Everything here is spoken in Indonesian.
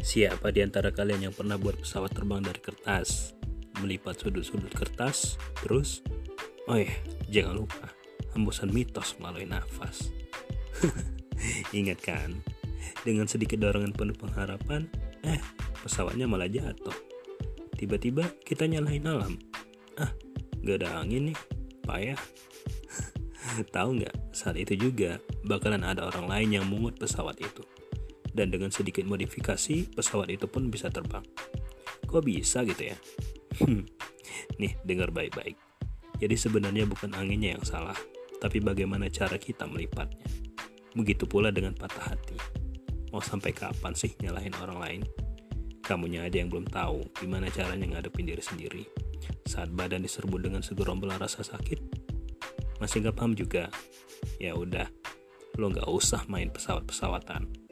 Siapa di antara kalian yang pernah buat pesawat terbang dari kertas? Melipat sudut-sudut kertas, terus... Oh iya, jangan lupa, hembusan mitos melalui nafas. Ingat kan, dengan sedikit dorongan penuh pengharapan, eh, pesawatnya malah jatuh. Tiba-tiba kita nyalahin alam. Ah, gak ada angin nih, payah. Tahu nggak, saat itu juga bakalan ada orang lain yang mungut pesawat itu. Dan dengan sedikit modifikasi, pesawat itu pun bisa terbang. Kok bisa gitu ya? Hmm. Nih, dengar baik-baik. Jadi sebenarnya bukan anginnya yang salah, tapi bagaimana cara kita melipatnya. Begitu pula dengan patah hati. Mau sampai kapan sih nyalahin orang lain? Kamunya aja yang belum tahu gimana caranya ngadepin diri sendiri. Saat badan diserbu dengan segerombolan rasa sakit, masih gak paham juga. Ya udah, lo gak usah main pesawat-pesawatan.